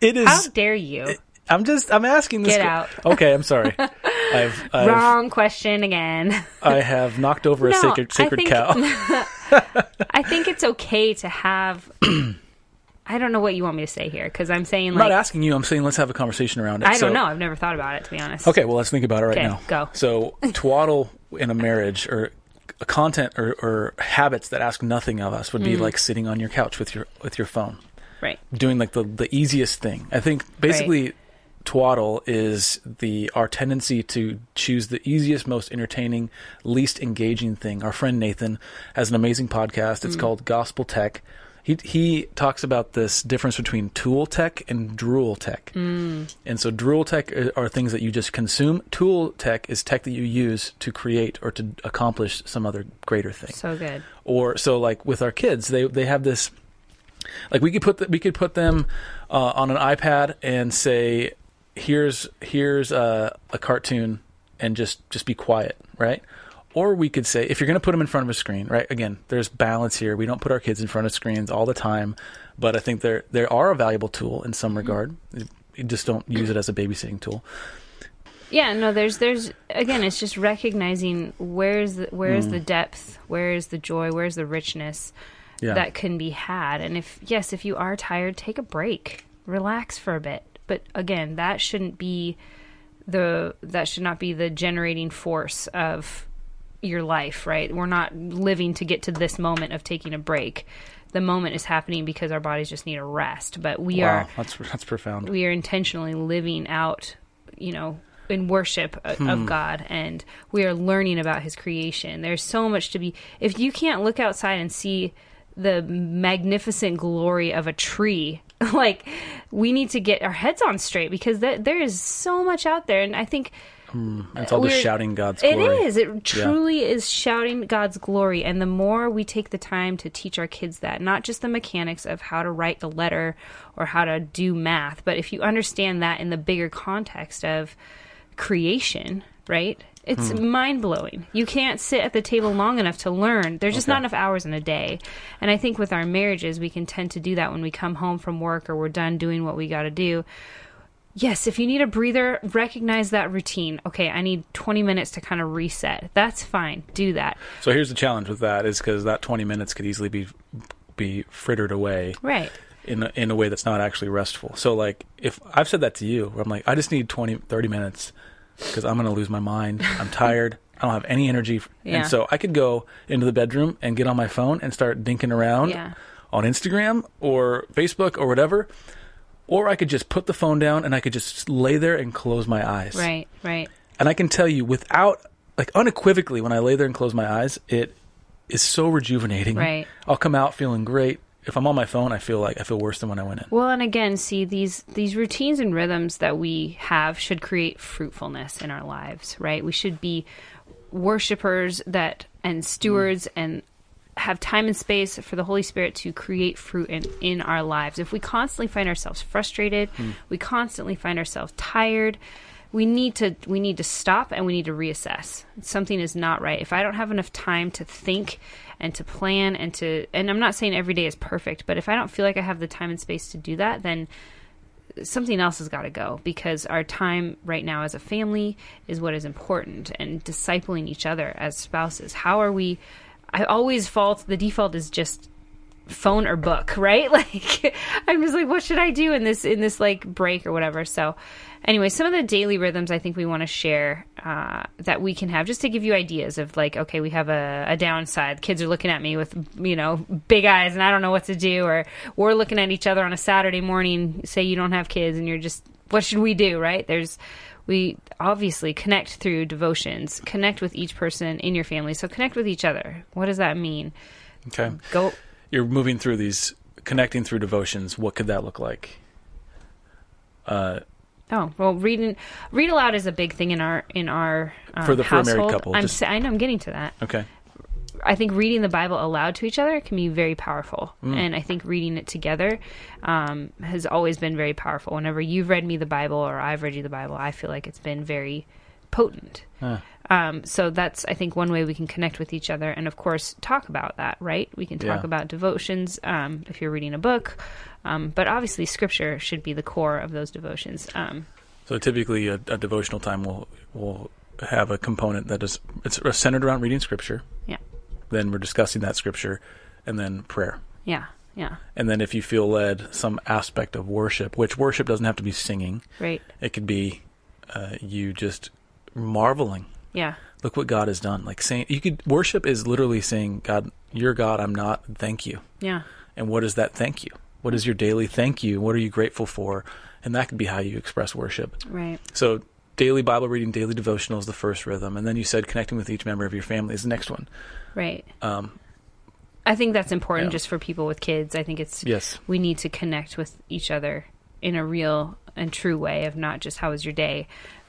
It is. How dare you? I'm just. I'm asking this. Get que- out. Okay, I'm sorry. I've, I've Wrong question again. I have knocked over a No, sacred I sacred think- cow. I think it's okay to have. I don't know what you want me to say here because I'm saying I'm like not asking you. I'm saying let's have a conversation around it. I So- don't know. I've never thought about it to be honest. Okay, well let's think about it right Okay, now. go. So twaddle in a marriage or a content or, or habits that ask nothing of us would Mm. be like sitting on your couch with your with your phone. Right. doing like the the easiest thing. I think basically twaddle is the our tendency to choose the easiest, most entertaining, least engaging thing. Our friend Nathan has an amazing podcast. It's hmm. called Gospel Tech. He he talks about this difference between tool tech and drool tech. Hmm. And so drool tech are- are things that you just consume. Tool tech is tech that you use to create or to accomplish some other greater thing So good. or so like with our kids they they have this like we could put the, we could put them uh, on an iPad and say here's here's a, a cartoon and just just be quiet right or we could say if you're going to put them in front of a screen right again there's balance here we don't put our kids in front of screens all the time but I think they're they are a valuable tool in some regard you just don't use it as a babysitting tool Yeah, no, there's there's again, it's just recognizing where's the where's Mm. the depth, where's the joy, where's the richness yeah that can be had. And if yes, if you are tired, take a break. Relax for a bit. But again, that shouldn't be the that should not be the generating force of your life, right? We're not living to get to this moment of taking a break. the moment is happening because our bodies just need a rest. But we wow, are that's that's profound. we are intentionally living out, you know, in worship Hmm. of God and we are learning about his creation. There's so much to be if you can't look outside and see the magnificent glory of a tree, like we need to get our heads on straight because th- there is so much out there and I think hmm, it's all just shouting God's it glory. is. It truly is shouting God's glory. And the more we take the time to teach our kids that, not just the mechanics of how to write a letter or how to do math, but if you understand that in the bigger context of creation, right? It's Hmm. mind blowing. You can't sit at the table long enough to learn. There's just Okay. not enough hours in a day. And I think with our marriages, we can tend to do that when we come home from work or we're done doing what we got to do. Yes, if you need a breather, recognize that routine. Okay, I need 20 minutes to kind of reset. That's fine. Do that. So here's the challenge with that is because that 20 minutes could easily be be frittered away Right. in a, in a way that's not actually restful. So like if I've said that to you, where I'm like, I just need 20, 30 minutes because I'm going to lose my mind. I'm tired. I don't have any energy. Yeah. And so I could go into the bedroom and get on my phone and start dinking around Yeah. on Instagram or Facebook or whatever. Or I could just put the phone down and I could just lay there and close my eyes. Right, right. And I can tell you without, like unequivocally, when I lay there and close my eyes, it is so rejuvenating. Right. I'll come out feeling great. If I'm on my phone, I feel like I feel worse than when I went in. Well, and again, see these these routines and rhythms that we have should create fruitfulness in our lives, right? We should be worshipers that and stewards mm. and have time and space for the Holy Spirit to create fruit in, in our lives. If we constantly find ourselves frustrated, hmm. we constantly find ourselves tired, we need to we need to stop and we need to reassess. Something is not right. If I don't have enough time to think and to plan and to and I'm not saying every day is perfect, but if I don't feel like I have the time and space to do that, then something else has got to go because our time right now as a family is what is important and discipling each other as spouses. How are we? I always fault the default is just phone or book, right? Like I'm just like, what should I do in this in this like break or whatever? So anyway, some of the daily rhythms I think we want to share uh, that we can have just to give you ideas of like, okay, we have a, a downside. Kids are looking at me with you know big eyes, and I don't know what to do, or we're looking at each other on a Saturday morning. Say you don't have kids, and you're just, what should we do? Right? There's we obviously connect through devotions, connect with each person in your family. So connect with each other. What does that mean? Okay. Go You're moving through these, connecting through devotions. What could that look like? Uh, Oh well, reading read aloud is a big thing in our in our um, For the- for married couple, I'm just- I know I'm getting to that. okay. I think reading the Bible aloud to each other can be very powerful, Mm. and I think reading it together um, has always been very powerful. Whenever you've read me the Bible or I've read you the Bible, I feel like it's been very potent. Huh. Um, so that's I think one way we can connect with each other, and of course talk about that. Right? We can talk Yeah. about devotions um, if you're reading a book, um, but obviously Scripture should be the core of those devotions. Um, So typically, a, a devotional time will will have a component that is it's centered around reading scripture. Yeah. Then we're discussing that scripture, and then prayer. yeah, yeah, And then if you feel led, some aspect of worship, which worship doesn't have to be singing. right, It could be uh, you just marveling. yeah, Look what God has done. Like saying you could worship is literally saying, God, you're God, I'm not. Thank you. yeah. And what is that thank you? What is your daily thank you? What are you grateful for? And that could be how you express worship. Right. So daily Bible reading, daily devotional is the first rhythm, and then you said connecting with each member of your family is the next one. Right. Um, I think that's important Yeah. just for people with kids. I think it's yes, we need to connect with each other in a real and true way of not just how was your day,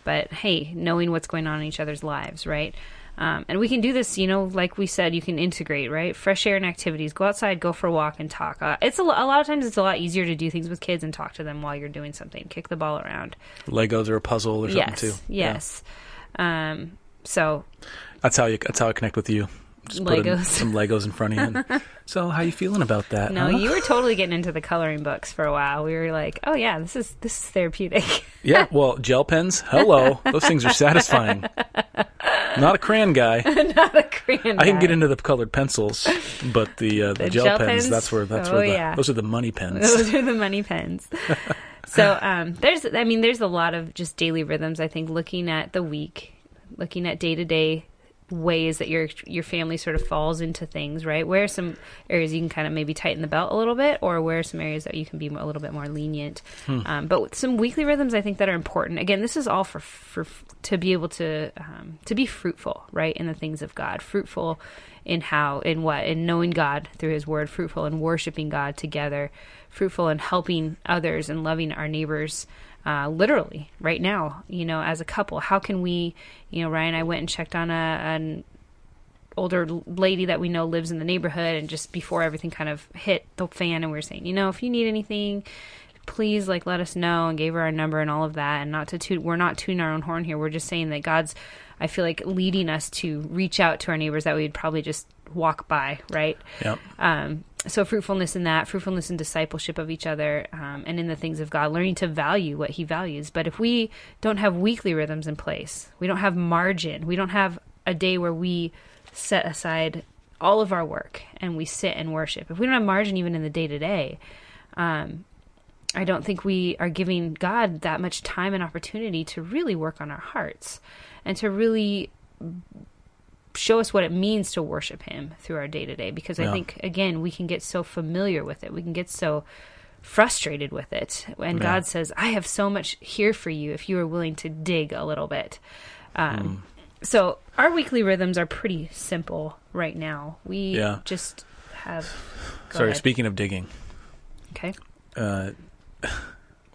but hey, knowing what's going on in each other's lives, right? Um, and we can do this, you know, like we said, you can integrate, right? Fresh air and activities. Go outside, go for a walk, and talk. Uh, it's a, a lot of times it's a lot easier to do things with kids and talk to them while you're doing something. Kick the ball around. Legos or a puzzle or something yes, too. Yeah. yes. Um, so That's how you. That's how I connect with you. Just Legos. some Legos in front of you. So how you feeling about that? no, huh? you were totally getting into the coloring books for a while. We were like, oh yeah, this is this is therapeutic. Yeah, well, gel pens. Hello, those things are satisfying. Not a crayon guy. Not a Korean. I can guy. get into the colored pencils, but the uh, the, The gel, gel pens, pens? That's where that's Oh, where the, yeah. those are the money pens. Those are the money pens. so um, there's, I mean, there's a lot of just daily rhythms. I think looking at the week, looking at day to day ways that your your family sort of falls into things, right? Where are some areas you can kind of maybe tighten the belt a little bit, or where are some areas that you can be a little bit more lenient? Um, but some weekly rhythms, I think that are important. Again, this is all for for to be able to um, to be fruitful, right, in the things of God, fruitful in how in what in knowing God through His Word, fruitful in worshiping God together, fruitful in helping others and loving our neighbors uh, literally right now, you know, as a couple. How can we, you know, Ryan and I went and checked on a, an older lady that we know lives in the neighborhood, and just before everything kind of hit the fan, and we were saying, you know, if you need anything, please like let us know, and gave her our number and all of that, and not to toot, we're not tooting our own horn here. We're just saying that God's, I feel like leading us to reach out to our neighbors that we'd probably just walk by, right? Yep. um, so fruitfulness in that fruitfulness in discipleship of each other um, and in the things of god learning to value what he values. But if we don't have weekly rhythms in place we don't have margin we don't have a day where we set aside all of our work and we sit and worship if we don't have margin even in the day to day I don't think we are giving God that much time and opportunity to really work on our hearts and to really show us what it means to worship Him through our day to day. Because I think, again, we can get so familiar with it. We can get so frustrated with it. And Yeah. God says, I have so much here for you if you are willing to dig a little bit. Um, So our weekly rhythms are pretty simple right now. We Yeah. just have. Sorry, ahead. speaking of digging, Okay. uh,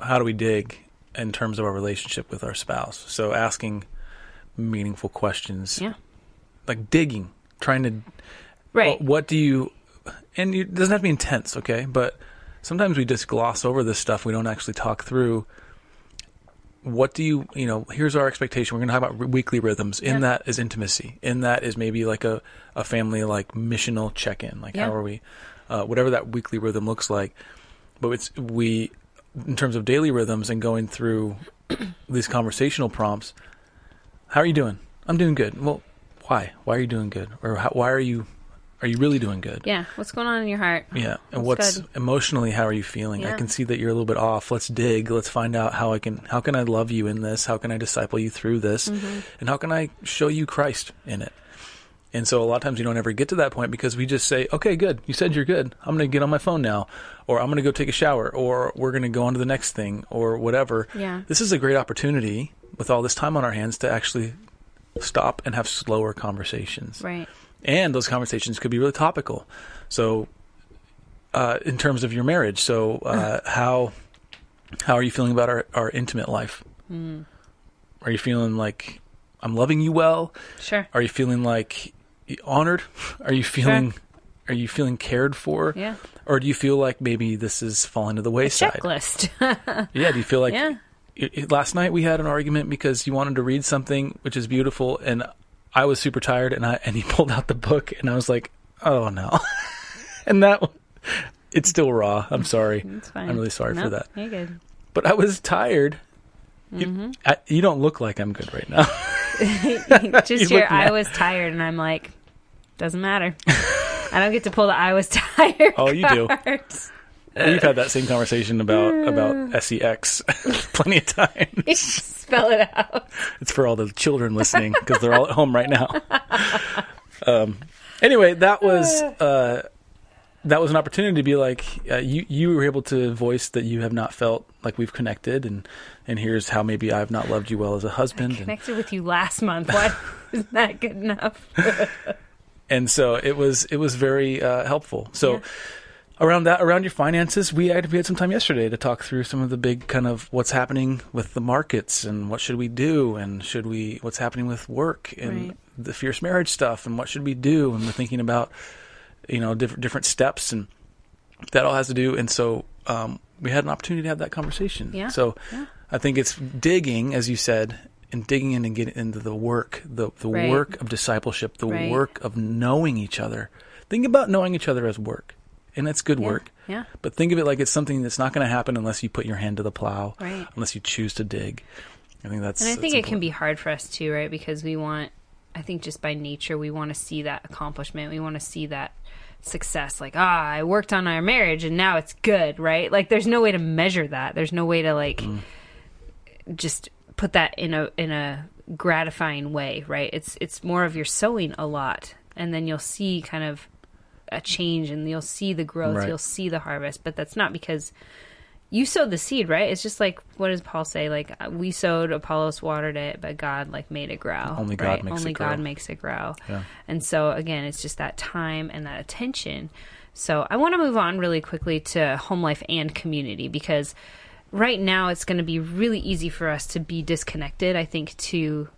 how do we dig in terms of our relationship with our spouse? So asking meaningful questions, Yeah. Like digging, trying to Right. Well, what do you? And you, it doesn't have to be intense, okay? But sometimes we just gloss over this stuff. We don't actually talk through. What do you? You know, here's our expectation. We're going to talk about r- weekly rhythms. In Yeah. that is intimacy. In that is maybe like a a family like missional check in. Like Yeah. how are we? Uh, whatever that weekly rhythm looks like. But it's we, in terms of daily rhythms and going through these conversational prompts. How are you doing? I'm doing good. Well, why? Why are you doing good? Or how, why are you? Are you really doing good? yeah. What's going on in your heart? Yeah. And what's good. emotionally how are you feeling? I can see that you're a little bit off. Let's dig. Let's find out how I can how can I love you in this? How can I disciple you through this? Mm-hmm. And how can I show you Christ in it? And so a lot of times we don't ever get to that point because we just say, "Okay, good. You said you're good. I'm going to get on my phone now." Or I'm going to go take a shower or we're going to go on to the next thing or whatever. Yeah. This is a great opportunity with all this time on our hands to actually stop and have slower conversations Right. and those conversations could be really topical. So, uh, in terms of your marriage, so uh, how how are you feeling about our, our intimate life? Hmm. Are you feeling like I'm loving you well? Sure. Are you feeling like honored? Are you feeling are you feeling cared for? Yeah. Or do you feel like maybe this is falling to the wayside? Checklist. Yeah. Do you feel like Yeah. It- it- last night we had an argument because you wanted to read something which is beautiful, and I was super tired, and I and he pulled out the book, and I was like, oh no, and that it's still raw. I'm sorry. It's fine. I'm really sorry for that. You're good. But I was tired. Mm-hmm. You, I, you don't look like I'm good right now. Just You your I was tired, and I'm like, doesn't matter. I don't get to pull the I was tired. Oh, you do. We've had that same conversation about about sex plenty of times. Spell it out. It's for all the children listening because they're all at home right now. Um, anyway, that was uh, that was an opportunity to be like uh, you. You were able to voice that you have not felt like we've connected, and and here's how maybe I've not loved you well as a husband. And, Connected with you last month. Why isn't that good enough? and so it was it was very uh, helpful. So. Yeah. Around that, around your finances, we had we had some time yesterday to talk through some of the big kind of what's happening with the markets and what should we do and should we what's happening with work and Right. the fierce marriage stuff and what should we do and we're thinking about you know different different steps and that all has to do and so um, we had an opportunity to have that conversation. Yeah. So Yeah. I think it's digging, as you said, and digging in and getting into the work, the the Right. work of discipleship, the Right. work of knowing each other. Think about knowing each other as work, and that's good Yeah. work. Yeah. But think of it like it's something that's not going to happen unless you put your hand to the plow, Right. unless you choose to dig. I think that's. And I think it can be hard for us too, right? Because we want, I think just by nature, we want to see that accomplishment. We want to see that success. Like, ah, I worked on our marriage and now it's good, right? Like, there's no way to measure that. There's no way to, like, Mm. just put that in a in a gratifying way, right? It's it's more of you're sowing a lot, and then you'll see kind of a change, and you'll see the growth, Right. you'll see the harvest. But that's not because you sowed the seed, right? It's just like what does Paul say? Like uh, we sowed, Apollos watered it, but God like made it grow. Only God right? makes Only it God grow. makes it grow. Yeah. And so again, it's just that time and that attention. So I want to move on really quickly to home life and community because right now it's going to be really easy for us to be disconnected, I think, to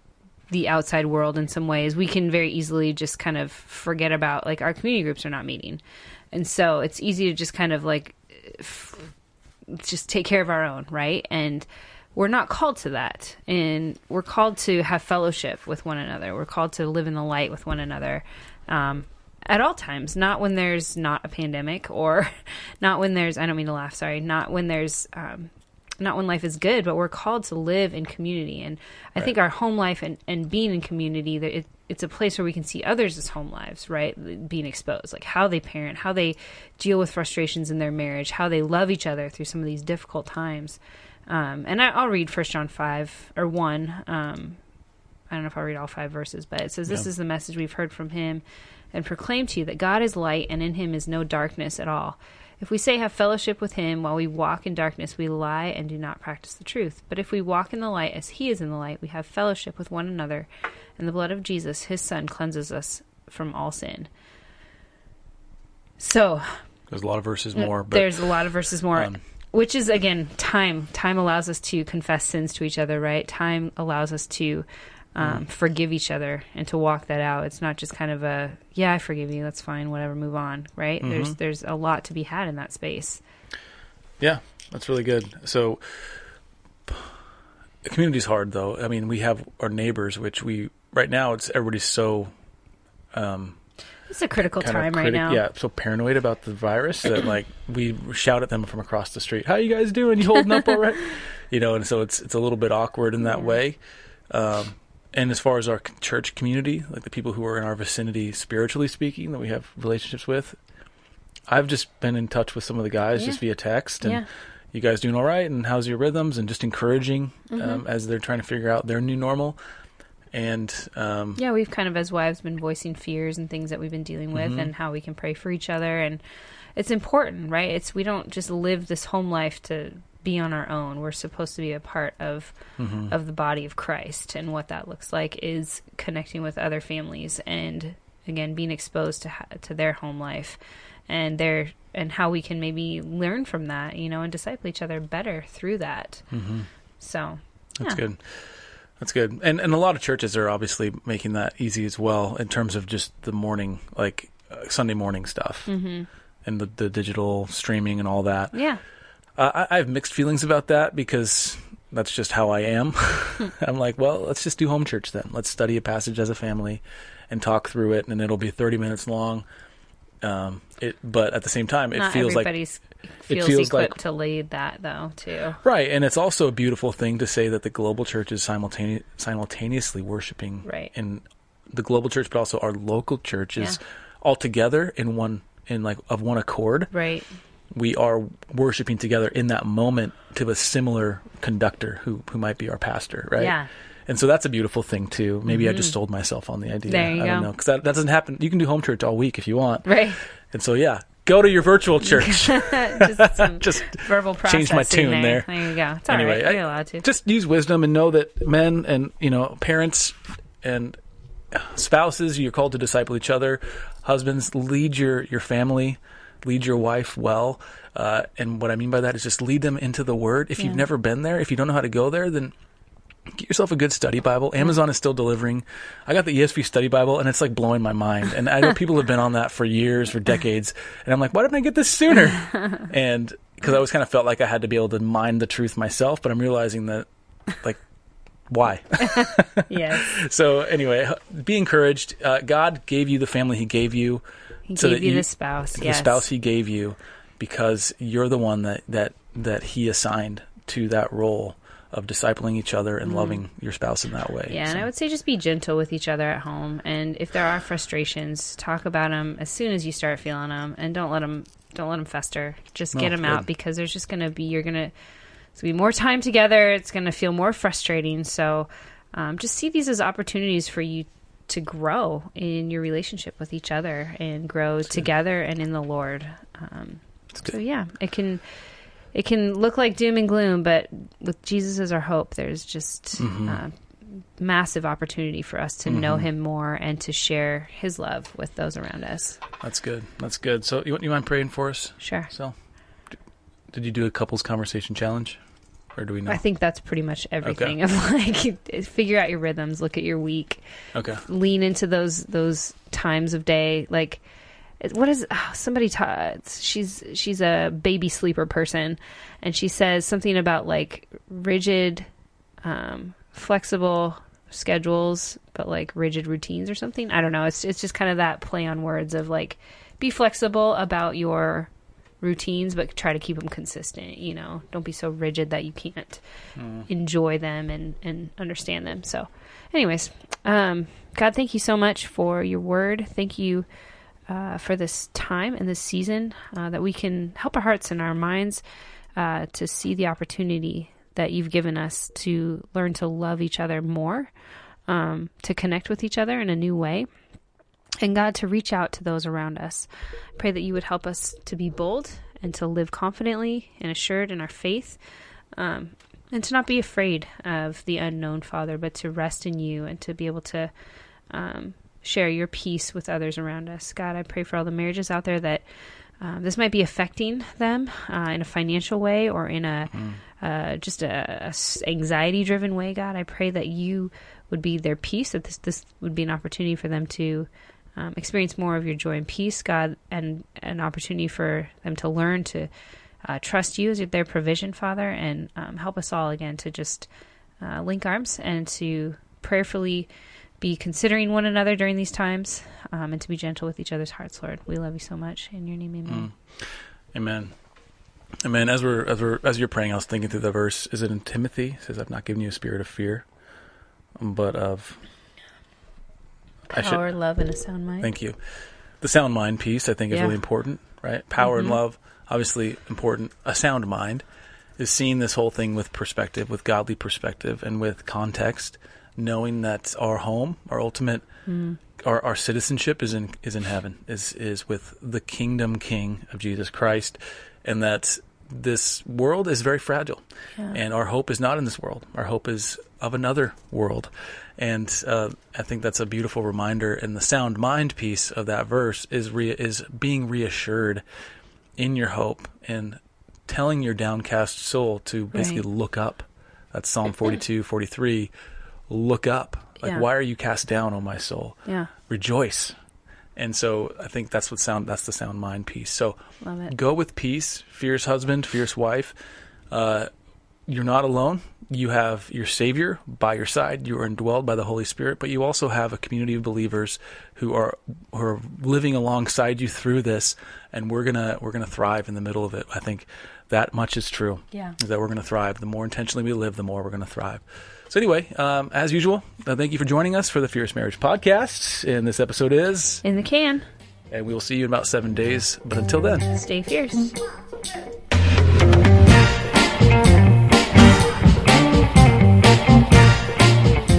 the outside world in some ways. We can very easily just kind of forget about like our community groups are not meeting. And so it's easy to just kind of like f- just take care of our own, right? And we're not called to that. And we're called to have fellowship with one another. We're called to live in the light with one another. Um, at all times, not when there's not a pandemic or not when there's, I don't mean to laugh, sorry, not when there's, um, not when life is good, but we're called to live in community. And I think our home life and, and being in community, that it, it's a place where we can see others as home lives, right? Being exposed, like how they parent, how they deal with frustrations in their marriage, how they love each other through some of these difficult times. Um, and I, I'll read First John five or one. Um, I don't know if I'll read all five verses, but it says, "This Yeah. is the message we've heard from Him, and proclaim to you that God is light, and in Him is no darkness at all. If we say have fellowship with Him while we walk in darkness, we lie and do not practice the truth. But if we walk in the light as He is in the light, we have fellowship with one another, and the blood of Jesus, His Son, cleanses us from all sin." So There's a lot of verses more, but there's a lot of verses more um, which is again time time allows us to confess sins to each other right time allows us to um, forgive each other and to walk that out it's not just kind of a yeah i forgive you that's fine whatever move on right there's there's a lot to be had in that space Yeah, that's really good. So, the community's hard though. I mean, we have our neighbors, which we right now it's everybody's so um, it's a critical time of right now yeah, so paranoid about the virus that like we shout at them from across the street. How you guys doing? You holding up all right? You know, and so it's it's a little bit awkward in that Yeah. way. Um, and as far as our church community, like the people who are in our vicinity, spiritually speaking, that we have relationships with, I've just been in touch with some of the guys Yeah. just via text and yeah you guys doing all right and how's your rhythms and just encouraging Mm-hmm. um, as they're trying to figure out their new normal and um, yeah we've kind of as wives been voicing fears and things that we've been dealing with Mhm. and how we can pray for each other and it's important right it's we don't just live this home life to be on our own. We're supposed to be a part of mhm. of the body of Christ and what that looks like is connecting with other families and again being exposed to ha- to their home life and their and how we can maybe learn from that you know and disciple each other better through that. Mhm. so that's Yeah. good. That's good. And and a lot of churches are obviously making that easy as well in terms of just the morning like uh, sunday morning stuff hmm and the, the digital streaming and all that. Yeah uh, I, I have mixed feelings about that because that's just how i am. I'm like well let's just do home church then. Let's study a passage as a family and talk through it and it'll be 30 minutes long. Um, it, but at the same time, it not feels like feels, feels equipped like- to lead that though too. Right, and it's also a beautiful thing to say that the global church is simultane- simultaneously worshiping Right. in the global church, but also our local church is all together in one in like of one accord. right We are worshiping together in that moment to a similar conductor who who might be our pastor, right? yeah And so that's a beautiful thing too. Maybe I just sold myself on the idea. Mm-hmm. There you I don't go. know because that, that doesn't happen. You can do home church all week if you want. right And so yeah, go to your virtual church. just just verbal Change my tune there. there. there you go it's all Anyway, right. I- you're allowed to just use wisdom and know that men and you know parents and spouses you're called to disciple each other husbands lead your your family lead your wife well uh, and what i mean by that is just lead them into the word. If you've never been there if you don't know how to go there then get yourself a good study bible. Amazon is still delivering. I got the esv study bible and it's like blowing my mind. And i know people have been on that for years for decades and i'm like why didn't i get this sooner? And because i always kind of felt like i had to be able to mind the truth myself but i'm realizing that like why? Yes. So anyway be encouraged. Uh, god gave you the family he gave you he So gave you you- the spouse the yes spouse he gave you because you're the one that that that he assigned to that role of discipling each other and loving your spouse in that way. Yeah, and I would say just be gentle with each other at home. And if there are frustrations, talk about them as soon as you start feeling them, and don't let them don't let them fester. Just No, get them out because there's just going to be you're going to it's gonna be more time together. It's gonna feel more frustrating. So um, just see these as opportunities for you to grow in your relationship with each other and grow together and in the Lord. Um, so yeah, it can it can look like doom and gloom, but with Jesus as our hope, there's just Mm-hmm. uh, massive opportunity for us to know Him more and to share His love with those around us. That's good. That's good. So, you, want you mind praying for us? Sure. So, did you do a couples conversation challenge, or do we know? I think that's pretty much everything. Of like, figure out your rhythms, look at your week, okay. lean into those those times of day. Like, what is oh, somebody? taught? she's she's a baby sleeper person, and she says something about like rigid, um, flexible schedules, but like rigid routines or something. I don't know. It's it's just kind of that play on words of like, be flexible about your routines, but try to keep them consistent. You know, don't be so rigid that you can't enjoy them and and understand them. So, anyways, um, God, thank you so much for your word. Thank you uh, for this time and this season uh, that we can help our hearts and our minds uh, to see the opportunity that you've given us to learn to love each other more, um, to connect with each other in a new way. And God, to reach out to those around us. Pray that you would help us to be bold and to live confidently and assured in our faith, um, and to not be afraid of the unknown, Father, but to rest in you and to be able to um, share your peace with others around us. God, I pray for all the marriages out there that um, this might be affecting them uh, in a financial way or in a uh, just a, anxiety driven way. God, I pray that you would be their peace. That this this would be an opportunity for them to um, experience more of your joy and peace, God, and an opportunity for them to learn to uh, trust you as their provision, Father, and um, help us all again to just uh, link arms and to prayerfully be considering one another during these times um, and to be gentle with each other's hearts, Lord. We love you so much. In your name, amen. Amen. Amen. As we're as we're as you're praying, I was thinking through the verse. Is it in Timothy? It says, "I've not given you a spirit of fear, but of." I should- Power, love, and a sound mind. Thank you. The sound mind piece, I think, is Yeah. really important, right? Power and mm-hmm. love, obviously important. A sound mind is seeing this whole thing with perspective, with godly perspective, and with context, knowing that our home, our ultimate, mm. our, our citizenship is in is in heaven, is is with the kingdom King of Jesus Christ, and that this world is very fragile, and our hope is not in this world. Our hope is of another world, and uh, I think that's a beautiful reminder. And the sound mind piece of that verse is re- is being reassured in your hope and telling your downcast soul to basically Right. look up. That's Psalm 42, 43. Look up. Like, Yeah. why are you cast down, O my soul? Yeah, Rejoice. And so I think that's what sound that's the sound mind piece. So go with peace, fierce husband, fierce wife. Uh, you're not alone. You have your Savior by your side. You are indwelled by the Holy Spirit, but you also have a community of believers who are who are living alongside you through this, and we're gonna we're gonna thrive in the middle of it. I think that much is true. Yeah. is that we're gonna thrive. The more intentionally we live, the more we're gonna thrive. So anyway, um, as usual, uh, thank you for joining us for the Fierce Marriage Podcast. And this episode is, In the can, and we will see you in about seven days. But until then. stay fierce.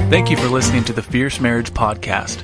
Thank you for listening to the Fierce Marriage Podcast.